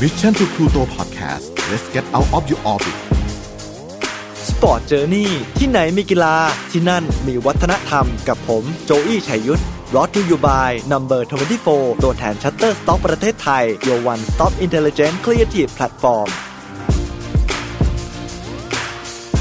Mission to Pluto Podcast let's get out of your orbit Sport Journey ที่ไหนมีกีฬาที่นั่นมีวัฒนธรรมกับผมโจอี้ชัยยุทธ brought to you by Number 24 ตัวแทน Shutterstock ประเทศไทย your one-stop intelligent creative platform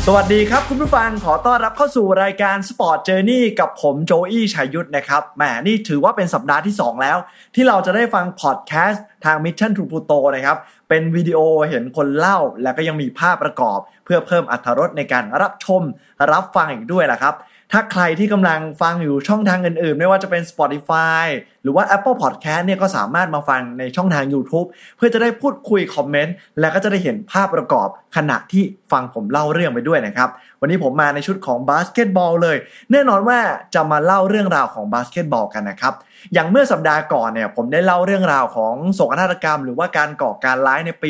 สวัสดีครับคุณผู้ฟังขอต้อนรับเข้าสู่รายการ Sport Journey กับผมโจอี้ชัยยุทธนะครับแหมนี่ถือว่าเป็นสัปดาห์ที่ 2 แล้ว ที่เราจะได้ฟังพอดแคสต์ทาง Mission to Pluto นะครับ เป็นวิดีโอเห็นคนเล่า และก็ยังมีภาพประกอบ เพื่อเพิ่มอรรถรสในการรับชมรับฟังอีกด้วยล่ะครับ ถ้าใครที่กำลังฟังอยู่ช่องทางอื่นๆ ไม่ว่าจะเป็น Spotify หรือว่า Apple Podcast เนี่ยก็สามารถมาฟังในช่องทาง YouTube เพื่อจะได้พูดคุยคอมเมนต์ และก็จะได้เห็นภาพประกอบขณะที่ฟังผมเล่าเรื่องไปด้วยนะครับ วันนี้ผมมาในชุดของบาสเกตบอลเลย แน่นอนว่าจะมาเล่าเรื่องราวของบาสเกตบอลกันนะครับ อย่างเมื่อสัปดาห์ก่อนเนี่ยผมได้เล่าเรื่องราวของโศกนาฏกรรม หรือว่าการก่อการร้ายในปี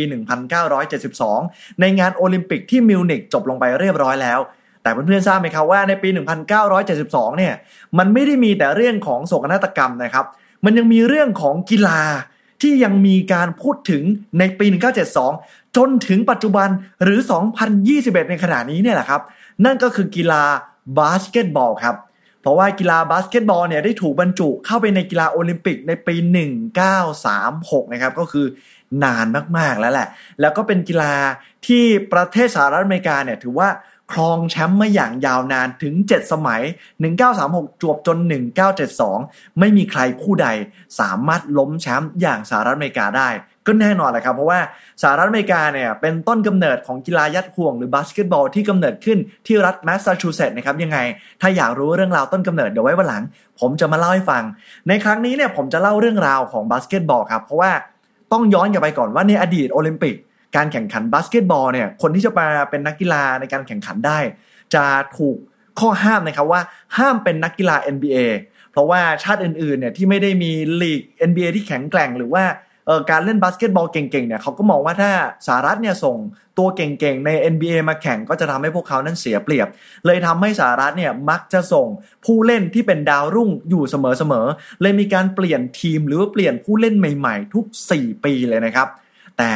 1972 ในงานโอลิมปิกที่มิวนิกจบลงไปเรียบร้อยแล้ว แต่เพื่อนๆทราบไหมครับว่าในปี 1972 เนี่ยมันไม่ได้มีแต่เรื่องของโศกนาฏกรรมนะครับ มันยังมีเรื่องของกีฬาที่ยังมีการพูดถึงในปี 1972 จนถึงปัจจุบันหรือ 2021 ในขณะนี้เนี่ยแหละครับ นั่นก็คือกีฬาบาสเกตบอลครับ เพราะว่ากีฬาบาสเกตบอลเนี่ยได้ถูกบรรจุเข้าไปในกีฬาโอลิมปิกในปี 1936 นะครับ ก็คือ นานมากๆแล้วแหละ แล้วก็เป็นกีฬาที่ประเทศสหรัฐอเมริกาเนี่ยถือว่าครองแชมป์มาอย่างยาวนานถึง 7 สมัย 1936 จวบจน 1972 ไม่มีใครผู้ใดสามารถล้มแชมป์อย่างสหรัฐอเมริกาได้ ก็แน่นอนแหละครับ เพราะว่าสหรัฐอเมริกาเนี่ยเป็นต้นกำเนิดของกีฬายัดห่วงหรือบาสเกตบอลที่กำเนิดขึ้นที่รัฐแมสซาชูเซตส์นะครับยังไง ถ้าอยากรู้เรื่องราวต้นกำเนิดเดี๋ยวไว้วันหลัง ผมจะมาเล่าให้ฟัง ในครั้งนี้เนี่ยผมจะเล่าเรื่องราวของบาสเกตบอลครับเพราะว่า ต้องย้อนกลับไปก่อนว่าในอดีตโอลิมปิก การแข่งขันบาสเกตบอลเนี่ยคนที่จะมาเป็นนักกีฬาในการแข่งขันได้ จะถูกข้อห้ามนะครับว่าห้ามเป็นนักกีฬา NBA เพราะว่าชาติอื่นๆเนี่ยที่ไม่ได้มีลีก NBA ที่แข็งแกร่งหรือว่า ออการเล่นบาสเกตบอลเก่งๆเนี่ยเขาก็มองว่าถ้าสหรัฐเนี่ยส่งตัวเก่งๆใน NBA มาแข่งก็จะทำให้พวกเขานั้นเสียเปรียบ เลยทำให้สหรัฐเนี่ยมักจะส่งผู้เล่นที่เป็นดาวรุ่งอยู่เสมอๆเลยมีการเปลี่ยนทีมหรือว่าเปลี่ยนผู้เล่นใหม่ๆ ทุก 4 ปีเลยนะครับ แต่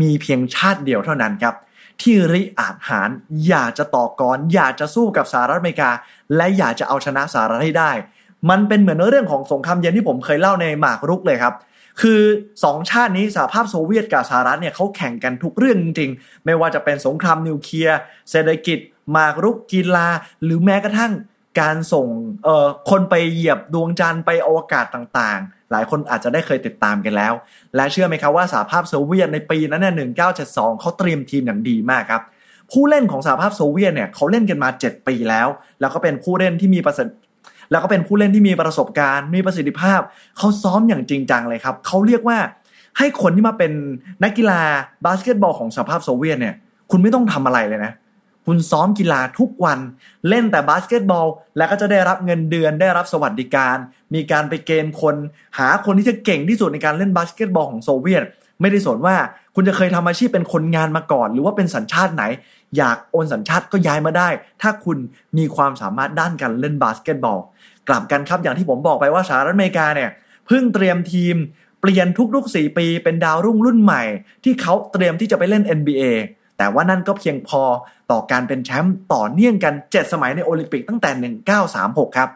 มีเพียงชาติเดียวเท่านั้นครับที่ริอาจหารอยากจะต่อกรอยากจะสู้กับสหรัฐอเมริกา และอยากจะเอาชนะสหรัฐให้ได้ มันเป็นเหมือนเรื่องของสงครามเย็นที่ผมเคยเล่าในหมากรุกเลยครับ คือสองชาตินี้สหภาพโซเวียตกับสหรัฐเนี่ยเขาแข่งกันทุกเรื่องจริงๆ ไม่ว่าจะเป็นสงครามนิวเคลียร์เศรษฐกิจหมากรุกกีฬา หรือแม้กระทั่งการส่งเอ่อคนไปเหยียบดวงจันทร์ไปอวกาศต่างๆ หลายคนอาจจะได้เคยติดตามกันแล้ว และเชื่อไหมครับว่าสหภาพโซเวียตในปีนั้นเนี่ย1972เขาเตรียมทีมอย่างดีมากครับผู้เล่นของสหภาพโซเวียตเนี่ยเขาเล่นกันมา 7 ปีแล้ว แล้วก็เป็นผู้เล่นที่มีประส แล้วก็เป็นผู้เล่นที่มีประสบการณ์ มีประสิทธิภาพ เขาซ้อมอย่างจริงจังเลยครับเขาเรียกว่าให้คนที่มาเป็นนักกีฬาบาสเกตบอลของสหภาพโซเวียตเนี่ยคุณไม่ต้องทำอะไรเลยนะ คุณซ้อมกีฬาทุกวันเล่นแต่บาสเกตบอล แล้วก็จะได้รับเงินเดือนได้รับสวัสดิการ มีการไปเกณฑ์คน หาคนที่จะเก่งที่สุดในการเล่นบาสเกตบอลของโซเวียต ไม่ได้สนว่าคุณจะเคยทำอาชีพเป็นคนงานมาก่อน หรือว่าเป็นสัญชาติไหน อยากโอนสัญชาติก็ย้ายมาได้ ถ้าคุณมีความสามารถด้านการเล่นบาสเกตบอล กลับกันครับอย่างที่ผมบอกไปว่าสหรัฐอเมริกาเนี่ยเพิ่งเตรียมทีมเปลี่ยนทุกๆ 4 ปีเป็นดาวรุ่งรุ่นใหม่ ที่เขาเตรียมที่จะไปเล่น NBA แต่ว่านั่นก็เพียงพอต่อการเป็นแชมป์ต่อเนื่องกัน 7 สมัยในโอลิมปิกตั้งแต่ 1936 ครับ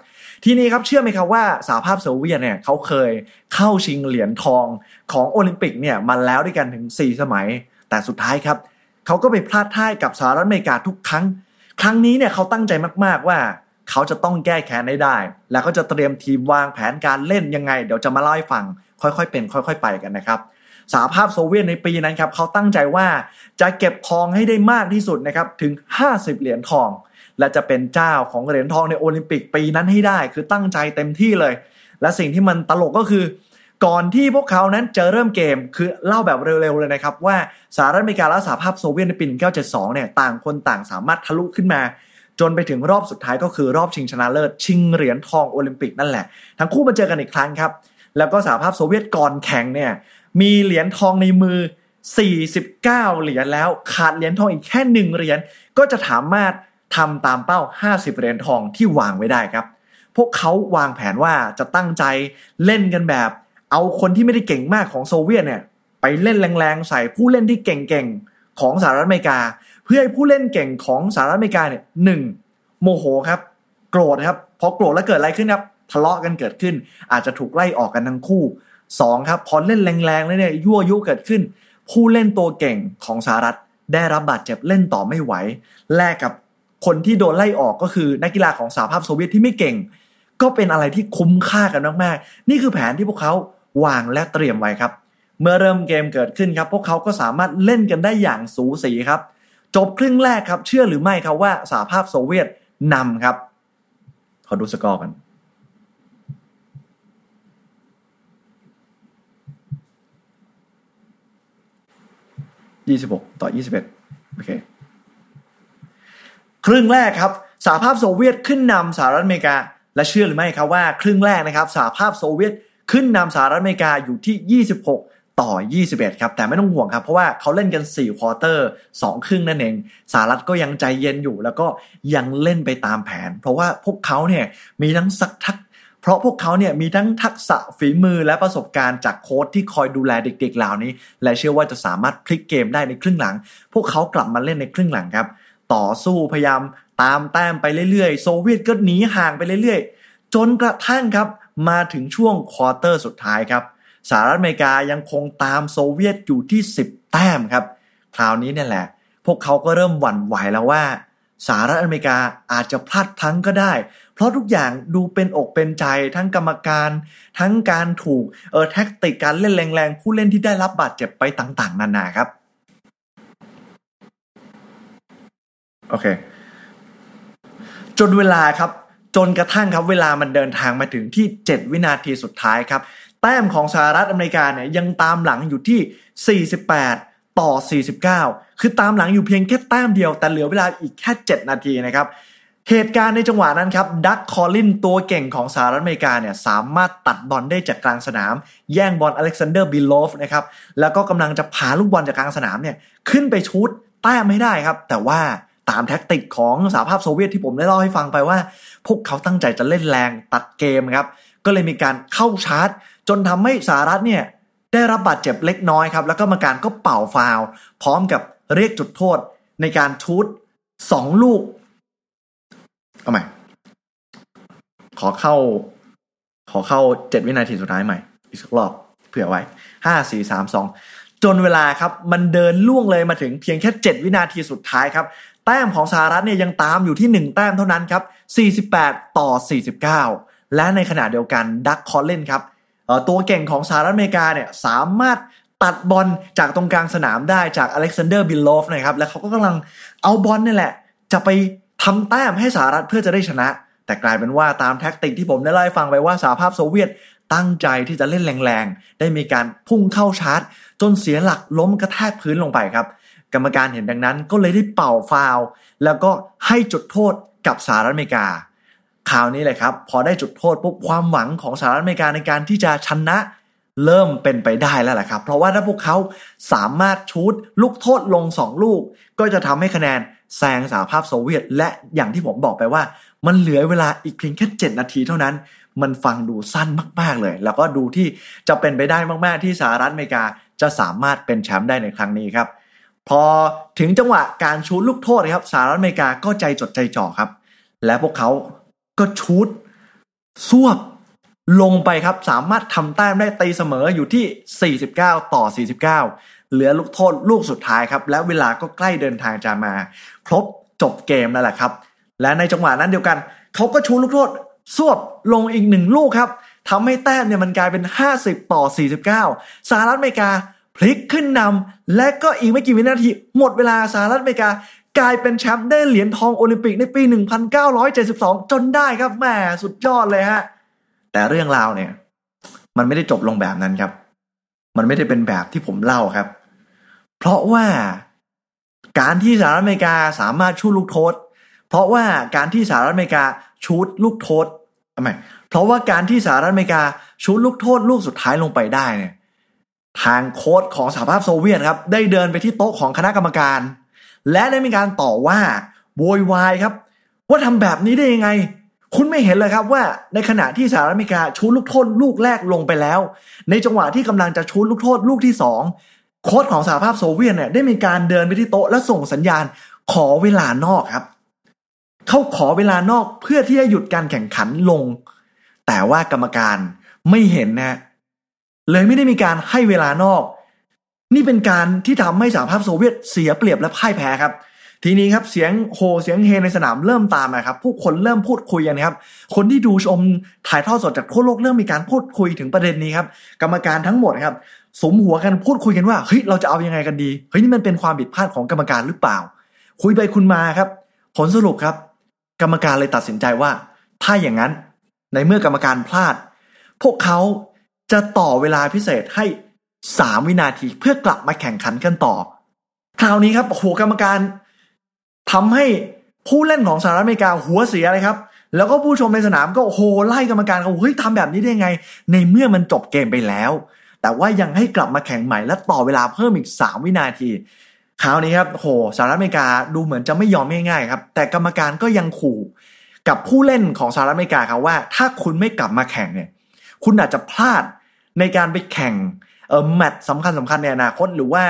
ทีนี้ครับเชื่อไหมครับว่าสหภาพโซเวียตเนี่ยเขาเคยเข้าชิงเหรียญทองของโอลิมปิกเนี่ยมาแล้วด้วยกันถึง 4 สมัย แต่สุดท้ายครับ เขาก็ไปพลาดท่ายกับสหรัฐอเมริกาทุกครั้ง ครั้งนี้เนี่ยเขาตั้งใจมากๆว่า เขาจะต้องแก้แค้นให้ได้ แล้วก็จะเตรียมทีมวางแผนการเล่นยังไง เดี๋ยวจะมาเล่าให้ฟัง ค่อยๆ เป็น ค่อย ๆ ไปกันนะครับสหภาพโซเวียตในปีนั้นครับเขาตั้งใจว่าจะเก็บทองให้ได้มากที่สุดนะครับถึง 50 เหรียญทอง และจะเป็นเจ้าของเหรียญทองในโอลิมปิกปีนั้นให้ได้ คือตั้งใจเต็มที่เลย และสิ่งที่มันตลกก็คือ ก่อนที่พวกเขานั้นจะเริ่มเกมคือเล่าแบบเร็วๆเลยนะครับ ว่าสหรัฐอเมริกาและสหภาพโซเวียตในปี 1972 เนี่ยต่างคนต่างสามารถทะลุขึ้นมา จนไปถึงรอบสุดท้ายก็คือรอบชิงชนะเลิศ ชิงเหรียญทองโอลิมปิกนั่นแหละ ทั้งคู่มาเจอกันอีกครั้งครับ แล้วก็สหภาพโซเวียตก่อนแข่งเนี่ยมีเหรียญทองในมือ 49 เหรียญแล้วขาดเหรียญทองอีกแค่หนึ่งเหรียญก็จะสามารถทำตามเป้า 50 เหรียญทองที่วางไว้ได้ครับ พวกเขาวางแผนว่าจะตั้งใจเล่นกันแบบ เอาคนที่ไม่ได้เก่งมากของโซเวียตเนี่ยไปเล่นแรงๆใส่ผู้เล่นที่เก่งๆของสหรัฐอเมริกา เพื่อให้ผู้เล่นเก่งของสหรัฐอเมริกาเนี่ยหนึ่งโมโหครับ โกรธครับพอโกรธแล้วเกิดอะไรขึ้นครับทะเลาะกันเกิดขึ้น อาจจะถูกไล่ออกกันทั้งคู่สองครับพอเล่นแรงๆแล้วเนี่ยยั่วยุเกิดขึ้น ผู้เล่นตัวเก่งของสหรัฐได้รับบาดเจ็บเล่นต่อไม่ไหว แลกกับคนที่โดนไล่ออกก็คือนักกีฬาของสหภาพโซเวียตที่ไม่เก่ง ก็เป็นอะไรที่คุ้มค่ากันมากๆ นี่คือแผนที่พวกเขา วางและเตรียมไว้ครับ เมื่อเริ่มเกมเกิดขึ้นครับพวกเขาก็สามารถเล่นกันได้อย่างสูสีครับ จบครึ่งแรกครับ เชื่อหรือไม่ครับว่าสหภาพโซเวียตนำครับ ขอดูสกอร์กันยี่สิบหกต่อยี่สิบเอ็ดโอเคครึ่งแรกครับสหภาพโซเวียตขึ้นนำสหรัฐอเมริกา และเชื่อหรือไม่ครับว่า ครึ่งแรกนะครับสหภาพโซเวียต ขึ้นนำสหรัฐอเมริกาอยู่ที่ 26 ต่อ 21 ครับ แต่ไม่ต้องห่วงครับ เพราะว่าเขาเล่นกัน 4 ควอเตอร์ 2 ครึ่งนั่นเองสหรัฐก็ยังใจเย็นอยู่ แล้วก็ยังเล่นไปตามแผน เพราะว่าพวกเขาเนี่ยมีทั้งสักทักเพราะพวกเขาเนี่ยมีทั้งทักษะฝีมือและประสบการณ์จากโค้ชที่คอยดูแลเด็กๆเหล่านี้ และเชื่อว่าจะสามารถพลิกเกมได้ในครึ่งหลัง พวกเขากลับมาเล่นในครึ่งหลังครับ ต่อสู้พยายามตามแต้มไปเรื่อยๆ โซเวียตก็หนีห่างไปเรื่อยๆ จนกระทั่งครับ มาถึงช่วงควอเตอร์สุดท้ายครับสหรัฐอเมริกายังคงตามโซเวียตอยู่ที่ 10 แต้มครับ คราวนี้เนี่ยแหละ พวกเขาก็เริ่มหวั่นไหวแล้วว่าสหรัฐอเมริกาอาจจะพลาดพลั้งก็ได้ เพราะทุกอย่างดูเป็นอกเป็นใจทั้งกรรมการ ทั้งการถูกเออแท็กติกการเล่นแรงๆ ผู้เล่นที่ได้รับบาดเจ็บไปต่างๆ นานาครับ โอเค จนเวลาครับ จนกระทั่งครับเวลามันเดินทางมาถึงที่ 7 วินาทีสุดท้ายครับ แต้มของสหรัฐอเมริกาเนี่ยยังตามหลังอยู่ที่ 48 ต่อ 49 คือตามหลังอยู่เพียงแค่แต้มเดียว แต่เหลือเวลาอีกแค่ 7 นาทีนะครับเหตุการณ์ในจังหวะนั้นครับดั๊กคอลลินส์ตัวเก่งของสหรัฐอเมริกาเนี่ยสามารถตัดบอลได้จากกลางสนาม แย่งบอลอเล็กซานเดอร์บิลโลฟนะครับแล้วก็กำลังจะพาลูกบอลจากกลางสนามเนี่ยขึ้นไปชู้ตแต้มให้ได้ครับ แต่ว่า ตามแท็กติกของสหภาพโซเวียตที่ผมได้เล่าให้ฟังไปว่า พวกเขาตั้งใจจะเล่นแรงตัดเกมครับ ก็เลยมีการเข้าชาร์จ จนทำให้สหรัฐเนี่ยได้รับบาดเจ็บเล็กน้อยครับ แล้วกรรมการก็เป่าฟาวล์ พร้อมกับเรียกจุดโทษในการชูดสองลูกเอาใหม่ ขอเข้า ขอเข้าเจ็ดวินาทีสุดท้ายใหม่ อีกสักรอบเผื่อไว้ห้าสี่สามสองจนเวลาครับ มันเดินล่วงเลยมาถึงเพียงแค่ 7 วินาทีสุดท้ายครับ แต้มของสหรัฐเนี่ยยังตามอยู่ที่ 1 แต้มเท่านั้นครับ 48 ต่อ 49 และในขณะเดียวกันดักคอลเลนครับตัวเก่งของสหรัฐอเมริกาเนี่ยสามารถตัดบอลจากตรงกลางสนามได้จากอเล็กซานเดอร์บิลโลฟนะครับ และเขาก็กำลังเอาบอลนี่แหละ จะไปทำแต้มให้สหรัฐเพื่อจะได้ชนะ แต่กลายเป็นว่าตามแท็กติกที่ผมได้เล่าให้ฟังไปว่าสหภาพโซเวียต ตั้งใจที่จะเล่นแรงๆ ได้มีการพุ่งเข้าชาร์จ จนเสียหลักล้มกระแทกพื้นลงไปครับ กรรมการเห็นดังนั้นก็เลยได้เป่าฟาวล์แล้วก็ให้จุดโทษกับสหรัฐอเมริกาคราวนี้เลยครับ พอได้จุดโทษปุ๊บความหวังของสหรัฐอเมริกาในการที่จะชนะเริ่มเป็นไปได้แล้วแหละครับ เพราะว่าถ้าพวกเขาสามารถชูดลูกโทษลง 2 ลูก ก็จะทำให้คะแนนแซงสหภาพโซเวียต และอย่างที่ผมบอกไปว่า มันเหลือเวลาอีกเพียงแค่ 7 นาทีเท่านั้น มันฟังดูสั้นมาก ๆเลย แล้วก็ดูที่จะเป็นไปได้มาก ๆ ที่สหรัฐอเมริกาจะสามารถเป็นแชมป์ได้ในครั้งนี้ครับ พอถึงจังหวะการชูดลูกโทษครับสหรัฐอเมริกาก็ใจจดใจจ่อครับ และพวกเขาก็ชูดซวบลงไปครับสามารถทำแต้มได้ตีเสมออยู่ที่ 49 ต่อ 49 เหลือลูกโทษลูกสุดท้ายครับ และเวลาก็ใกล้เดินทางจะมา ครบจบเกมแล้วแหละครับ และในจังหวะนั้นเดียวกัน เขาก็ชูลูกโทษ สวบลงอีกหนึ่งลูกครับทำให้แต้มเนี่ยมันกลายเป็น 50 ต่อ 49 สหรัฐอเมริกาพลิกขึ้นนำและก็อีกไม่กี่วินาที หมดเวลาสหรัฐอเมริกากลายเป็นแชมป์ได้เหรียญทองโอลิมปิกในปี 1972 จนได้ครับแหมสุดยอดเลยฮะ แต่เรื่องราวเนี่ย มันไม่ได้จบลงแบบนั้นครับ มันไม่ได้เป็นแบบที่ผมเล่าครับ เพราะว่าการที่สหรัฐอเมริกาสามารถชูลูกโทษ เพราะว่าการที่สหรัฐอเมริกา ชูดลูกโทษทำไมเพราะว่าการที่สหรัฐอเมริกาชูดลูกโทษลูกสุดท้ายลงไปได้เนี่ยทางโค้ชของสหภาพโซเวียตครับได้เดินไปที่โต๊ะของคณะกรรมการ และได้มีการต่อว่าโวยวายครับ ว่าทำแบบนี้ได้ยังไง คุณไม่เห็นเหรอครับว่าในขณะที่สหรัฐอเมริกาชู้ตลูกโทษลูกแรกลงไปแล้ว ในจังหวะที่กำลังจะชู้ตลูกโทษลูกที่สองโค้ชของสหภาพโซเวียตเนี่ยได้มีการเดินไปที่โต๊ะและส่งสัญญาณขอเวลานอกครับ เขาขอเวลานอกเพื่อที่จะหยุดการแข่งขันลง แต่ว่ากรรมการไม่เห็นนะเลยไม่ได้มีการให้เวลานอก นี่เป็นการที่ทำให้สหภาพโซเวียตเสียเปรียบและพ่ายแพ้ครับ ทีนี้ครับเสียงโหเสียงเฮในสนามเริ่มตามนะครับ ผู้คนเริ่มพูดคุยกันะครับ คนที่ดูชมถ่ายทอดสดจากทั่วโลกเริ่มมีการพูดคุยถึงประเด็นนี้ครับ กรรมการทั้งหมดครับสมหัวกันพูดคุยกันว่าเฮ้ยเราจะเอายังไงกันดีเฮ้ยนี่มันเป็นความผิดพลาดของกรรมการหรือเปล่า คุยไปคุณมาครับ ผลสรุปครับ กรรมการเลยตัดสินใจว่า ถ้าอย่างนั้น ในเมื่อกรรมการพลาด พวกเขาจะต่อเวลาพิเศษให้สามวินาทีเพื่อกลับมาแข่งขันกันต่อ คราวนี้ครับโหกรรมการทำให้ผู้เล่นของสหรัฐอเมริกาหัวเสียเลยครับ แล้วก็ผู้ชมในสนามก็โอ้โหไล่กรรมการเขาเฮ้ยทำแบบนี้ได้ไง ในเมื่อมันจบเกมไปแล้ว แต่ว่ายังให้กลับมาแข่งใหม่และต่อเวลาเพิ่มอีกสามวินาที คราวนี้ครับโหสหรัฐอเมริกาดูเหมือนจะไม่ยอมง่ายๆครับ แต่กรรมการก็ยังขู่กับผู้เล่นของสหรัฐอเมริกาครับว่า ถ้าคุณไม่กลับมาแข่งเนี่ย คุณอาจจะพลาดในการไปแข่งเออแมตช์สำคัญสำคัญในอนาคต หรือว่า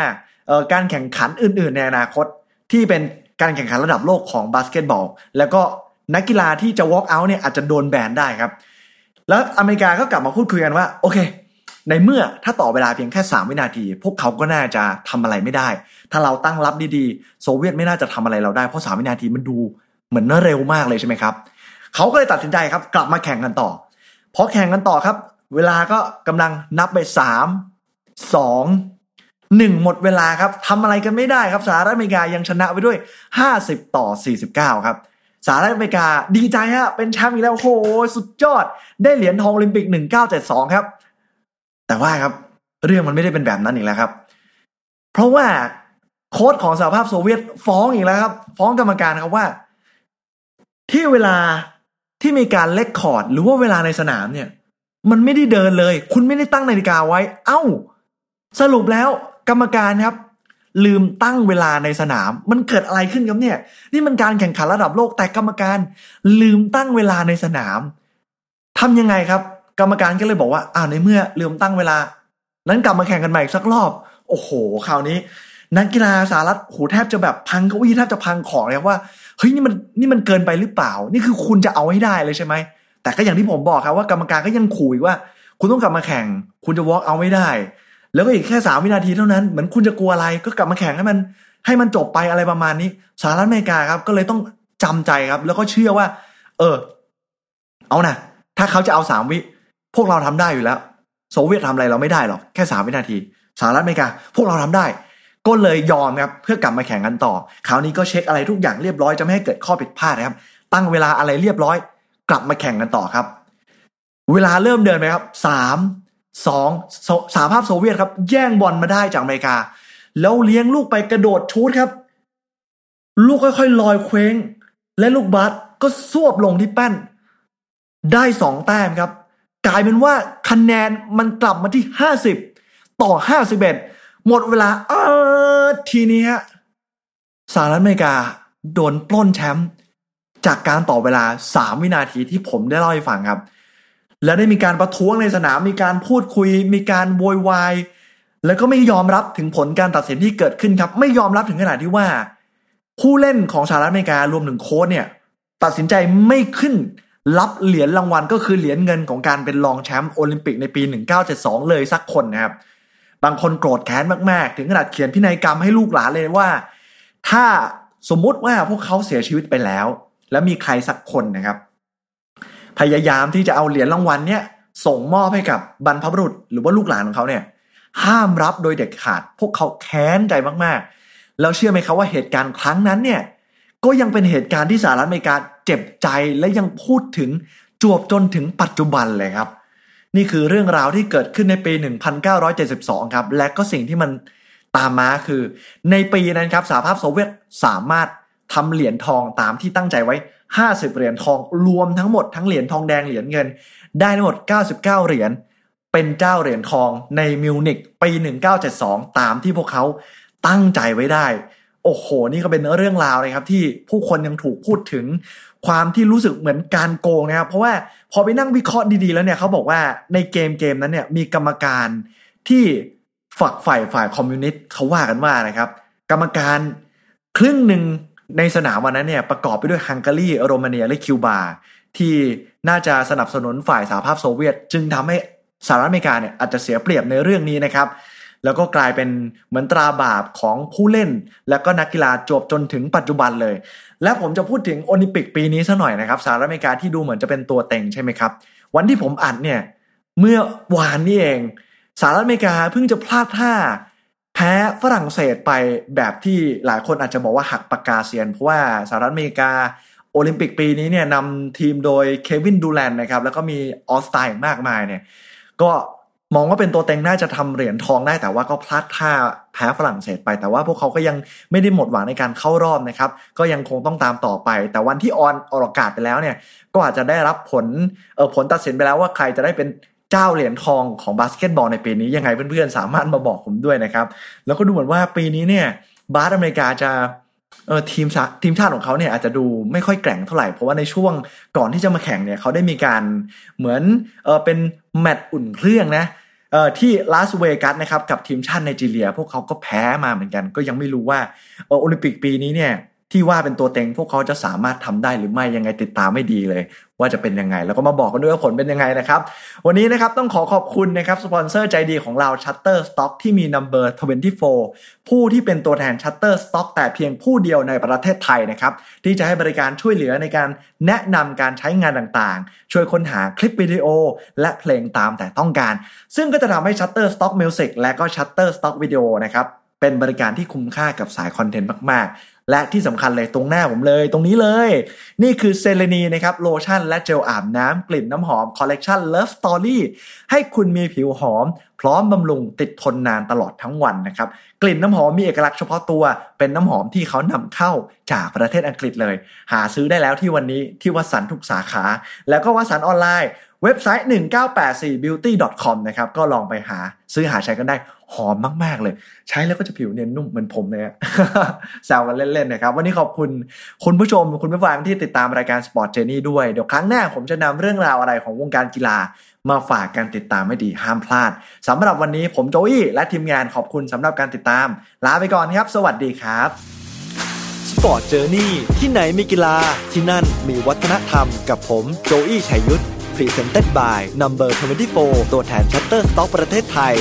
เออการแข่งขันอื่น ๆ ในอนาคต ที่เป็นการแข่งขันระดับโลกของบาสเกตบอล แล้วก็นักกีฬาที่จะ walk out เนี่ยอาจจะโดนแบนได้ครับ แล้วอเมริกาก็กลับมาพูดคุยกันว่า โอเค ในเมื่อถ้าต่อเวลาเพียงแค่ 3 วินาที พวกเขาก็น่าจะทำอะไรไม่ได้ ถ้าเราตั้งรับดีๆ โซเวียตไม่น่าจะทำอะไรเราได้เพราะ3วินาทีมันดูเหมือนเร็วมากเลยใช่ไหมครับเขาก็เลยตัดสินใจครับ กลับมาแข่งกันต่อพอแข่งกันต่อครับ เวลาก็กำลังนับไปสามสองหนึ่งหมดเวลาครับทำอะไรกันไม่ได้ครับสหรัฐอเมริกายังชนะไปด้วย 50 ต่อ 49 ครับสหรัฐอเมริกาดีใจฮะเป็นแชมป์อีกแล้วโหสุดยอด ได้เหรียญทองโอลิมปิก 1972 ครับ แต่ว่าครับเรื่องมันไม่ได้เป็นแบบนั้นอีกแล้วครับ เพราะว่าโค้ชของสหภาพโซเวียตฟ้องอีกแล้วครับ ฟ้องกรรมการครับว่า ที่เวลาที่มีการเล็กคอร์ด หรือว่าเวลาในสนามเนี่ย มันไม่ได้เดินเลย คุณไม่ได้ตั้งนาฬิกาไว้ เอ้า สรุปแล้วกรรมการครับ ลืมตั้งเวลาในสนาม มันเกิดอะไรขึ้นครับเนี่ย นี่มันการแข่งขันระดับโลกแต่กรรมการ ลืมตั้งเวลาในสนามทำยังไงครับ กรรมการก็เลยบอกว่าอ่าวในเมื่อลืมตั้งเวลา นั้นกลับมาแข่งกันใหม่สักรอบ โอ้โหคราวนี้ นักกีฬาสหรัฐโหแทบจะแบบพังเก้าอี้แทบจะพังของเลยว่าเฮ้ยนี่มันนี่มันเกินไปหรือเปล่า นี่คือคุณจะเอาให้ได้เลยใช่ไหมแต่ก็อย่างที่ผมบอกครับว่ากรรมการก็ยังขู่ว่า คุณต้องกลับมาแข่ง คุณจะวอล์กเอาไม่ได้ แล้วก็อีกแค่สามวินาทีเท่านั้นเหมือนคุณจะกลัวอะไรก็กลับมาแข่งให้มัน ให้มันจบไปอะไรประมาณนี้สหรัฐอเมริกาครับ ก็เลยต้องจำใจครับ แล้วก็เชื่อว่า เออ เอานะถ้าเขาจะเอาสามวิ วกเราทำได้อยู่แล้ว โซเวียตทำอะไรเราไม่ได้หรอกแค่สามวินาทีสหรัฐอเมริกา พวกเราทำได้ ก็เลยยอมครับเพื่อกลับมาแข่งกันต่อ คราวนี้ก็เช็คอะไรทุกอย่างเรียบร้อยจะไม่ให้เกิดข้อผิดพลาดนะครับ ตั้งเวลาอะไรเรียบร้อย กลับมาแข่งกันต่อครับ เวลาเริ่มเดินไปครับสามสองสาภาพโซเวียตครับ แย่งบอลมาได้จากอเมริกา แล้วเลี้ยงลูกไปกระโดดชูดครับ ลูกค่อยๆลอยเคว้ง และลูกบาสก็สวบลงที่แป้น ได้สองแต้มครับ กลายเป็นว่าคะแนนมันกลับมาที่ห้าสิบต่อห้าสิบเอ็ดหมดเวลาเออทีนี้ฮะสหรัฐอเมริกาโดนปล้นแชมป์จากการต่อเวลาสามวินาทีที่ผมได้เล่าให้ฟังครับ แล้วได้มีการประท้วงในสนามมีการพูดคุย มีการโวยวายแล้วก็ไม่ยอมรับถึงผลการตัดสินที่เกิดขึ้นครับ ไม่ยอมรับถึงขนาดที่ว่า ผู้เล่นของสหรัฐอเมริการวมถึงโค้ชเนี่ย ตัดสินใจไม่ขึ้น รับเหรียญรางวัลก็คือเหรียญเงินของการเป็นรองแชมป์โอลิมปิกในปี 1972 เลยสักคนนะครับ บางคนโกรธแค้นมาก ๆ ถึงขนาดเขียนพินัยกรรมให้ลูกหลานเลยว่า ถ้าสมมุติว่าพวกเขาเสียชีวิตไปแล้ว แล้วมีใครสักคนนะครับ พยายามที่จะเอาเหรียญรางวัลเนี่ยส่งมอบให้กับบรรพบุรุษหรือว่าลูกหลานของเขาเนี่ย ห้ามรับโดยเด็ดขาด พวกเขาแค้นใจมากๆ แล้วเชื่อไหมครับว่าเหตุการณ์ครั้งนั้นเนี่ย ก็ยังเป็นเหตุการณ์ที่สหรัฐอเมริกาเจ็บใจและยังพูดถึงจวบจนถึงปัจจุบันเลยครับ นี่คือเรื่องราวที่เกิดขึ้นในปี 1972 ครับ และก็สิ่งที่มันตามมาคือ ในปีนั้นครับสหภาพโซเวียตสามารถทำเหรียญทองตามที่ตั้งใจไว้ 50 เหรียญทองรวมทั้งหมดทั้งเหรียญทองแดงเหรียญเงิน ได้ทั้งหมด 99 เหรียญเป็นเจ้าเหรียญทองในมิวนิกปี 1972 ตามที่พวกเขาตั้งใจไว้ได้ อ้โห นี่ก็เป็นเรื่องราวเลยครับ ที่ผู้คนยังถูกพูดถึงความที่รู้สึกเหมือนการโกงนะครับ เพราะว่าพอไปนั่งวิเคราะห์ดีๆ แล้วเนี่ยเขาบอกว่าในเกมเกมนั้นเนี่ยมีกรรมการที่ฝักฝ่ายฝ่ายคอมมิวนิสต์เขาว่ากันว่านะครับ กรรมการครึ่งหนึ่งในสนามวันนั้นเนี่ยประกอบไปด้วยฮังการีโรมาเนียและคิวบาที่น่าจะสนับสนุนฝ่ายสหภาพโซเวียต จึงทำให้สหรัฐอเมริกาเนี่ยอาจจะเสียเปรียบในเรื่องนี้นะครับ แล้วก็กลายเป็นเหมือนตราบาปของผู้เล่น และก็นักกีฬาจบจนถึงปัจจุบันเลย และผมจะพูดถึงโอลิมปิกปีนี้ซะหน่อยนะครับสหรัฐอเมริกาที่ดูเหมือนจะเป็นตัวเต็งใช่ไหมครับ วันที่ผมอัดเนี่ยเมื่อวานนี้เองสหรัฐอเมริกาเพิ่งจะพลาดท่าแพ้ฝรั่งเศสไปแบบที่หลายคนอาจจะบอกว่าหักปากกาเซียน เพราะว่าสหรัฐอเมริกาโอลิมปิกปีนี้เนี่ยนำทีมโดยเควินดูแรนต์นะครับแล้วก็มี all-star มากมายเนี่ยก็ มองว่าเป็นตัวเต็งน่าจะทำเหรียญทองได้แต่ว่าก็พลาดท่าแพ้ฝรั่งเศสไป แต่ว่าพวกเขาก็ยังไม่ได้หมดหวังในการเข้ารอบนะครับ ก็ยังคงต้องตามต่อไป แต่วันที่ on ออกอากาศไปแล้วเนี่ย ก็อาจจะได้รับผลเออผลตัดสินไปแล้วว่าใครจะได้เป็นเจ้าเหรียญทองของบาสเกตบอลในปีนี้ยังไงเพื่อนๆสามารถมาบอกผมด้วยนะครับ แล้วก็ดูเหมือนว่าปีนี้เนี่ยบาสอเมริกาจะ เออทีมทีมชาติของเขาเนี่ยอาจจะดูไม่ค่อยแกร่งเท่าไหร่เพราะว่าในช่วงก่อนที่จะมาแข่งเนี่ยเขาได้มีการเหมือนเออเป็นแมตช์อุ่นเครื่องนะเออที่ลาสเวกัสนะครับกับทีมชาติไนจีเรีย พวกเขาก็แพ้มาเหมือนกัน ก็ยังไม่รู้ว่าโอลิมปิกปีนี้เนี่ย ที่ว่าเป็นตัวเต็งพวกเขาจะสามารถทำได้หรือไม่ยังไงติดตามไม่ดีเลย ว่าจะเป็นยังไง แล้วก็มาบอกกันด้วยว่าผลเป็นยังไงนะครับ วันนี้นะครับต้องขอขอบคุณนะครับสปอนเซอร์ใจดีของเรา Shutterstock ที่มี Number 24 ผู้ที่เป็นตัวแทน Shutterstock แต่เพียงผู้เดียวในประเทศไทยนะครับที่จะให้บริการช่วยเหลือในการแนะนำการใช้งานต่างๆ ช่วยค้นหาคลิปวิดีโอ และเพลงตามแต่ต้องการ ซึ่งก็จะทำให้ Shutterstock Music และก็ Shutterstock Video นะครับเป็นบริการที่คุ้มค่ากับสายคอนเทนต์มากๆ และที่สำคัญเลยตรงหน้าผมเลยตรงนี้เลย นี่คือเซเลนีนะครับโลชั่นและเจลอาบน้ำกลิ่นน้ำหอมคอลเลกชัน Love Story ให้คุณมีผิวหอม พร้อมบำรุงติดทนนานตลอดทั้งวันนะครับกลิ่นน้ำหอมมีเอกลักษณ์เฉพาะตัว เป็นน้ำหอมที่เขานำเข้าจากประเทศอังกฤษเลย หาซื้อได้แล้วที่วันนี้ที่วัตสันทุกสาขา แล้วก็วัตสันออนไลน์ เว็บไซต์ 1984beauty.com นะครับก็ลองไปหาซื้อหาใช้กันได้หอมมาก ๆ เลย ใช้แล้วก็จะผิวเนียนนุ่มเหมือนผมเลยแซวกันเล่น ๆ นะครับ วันนี้ขอบคุณคุณผู้ชม คุณผู้ฟังที่ติดตามรายการ Sport Journey ด้วย เดี๋ยวครั้งหน้าผมจะนำเรื่องราวอะไรของวงการกีฬามาฝากกันติดตามให้ดีห้ามพลาดสำหรับวันนี้ผมโจอี้และทีมงานขอบคุณสำหรับการติดตาม ลาไปก่อนครับ สวัสดีครับ Sport Journey ที่ไหนมีกีฬาที่นั่นมีวัฒนธรรมกับผมโจอี้ชัยยุทธ Presented by Number 24 ตัวแทนชัตเตอร์สต็อกประเทศไทย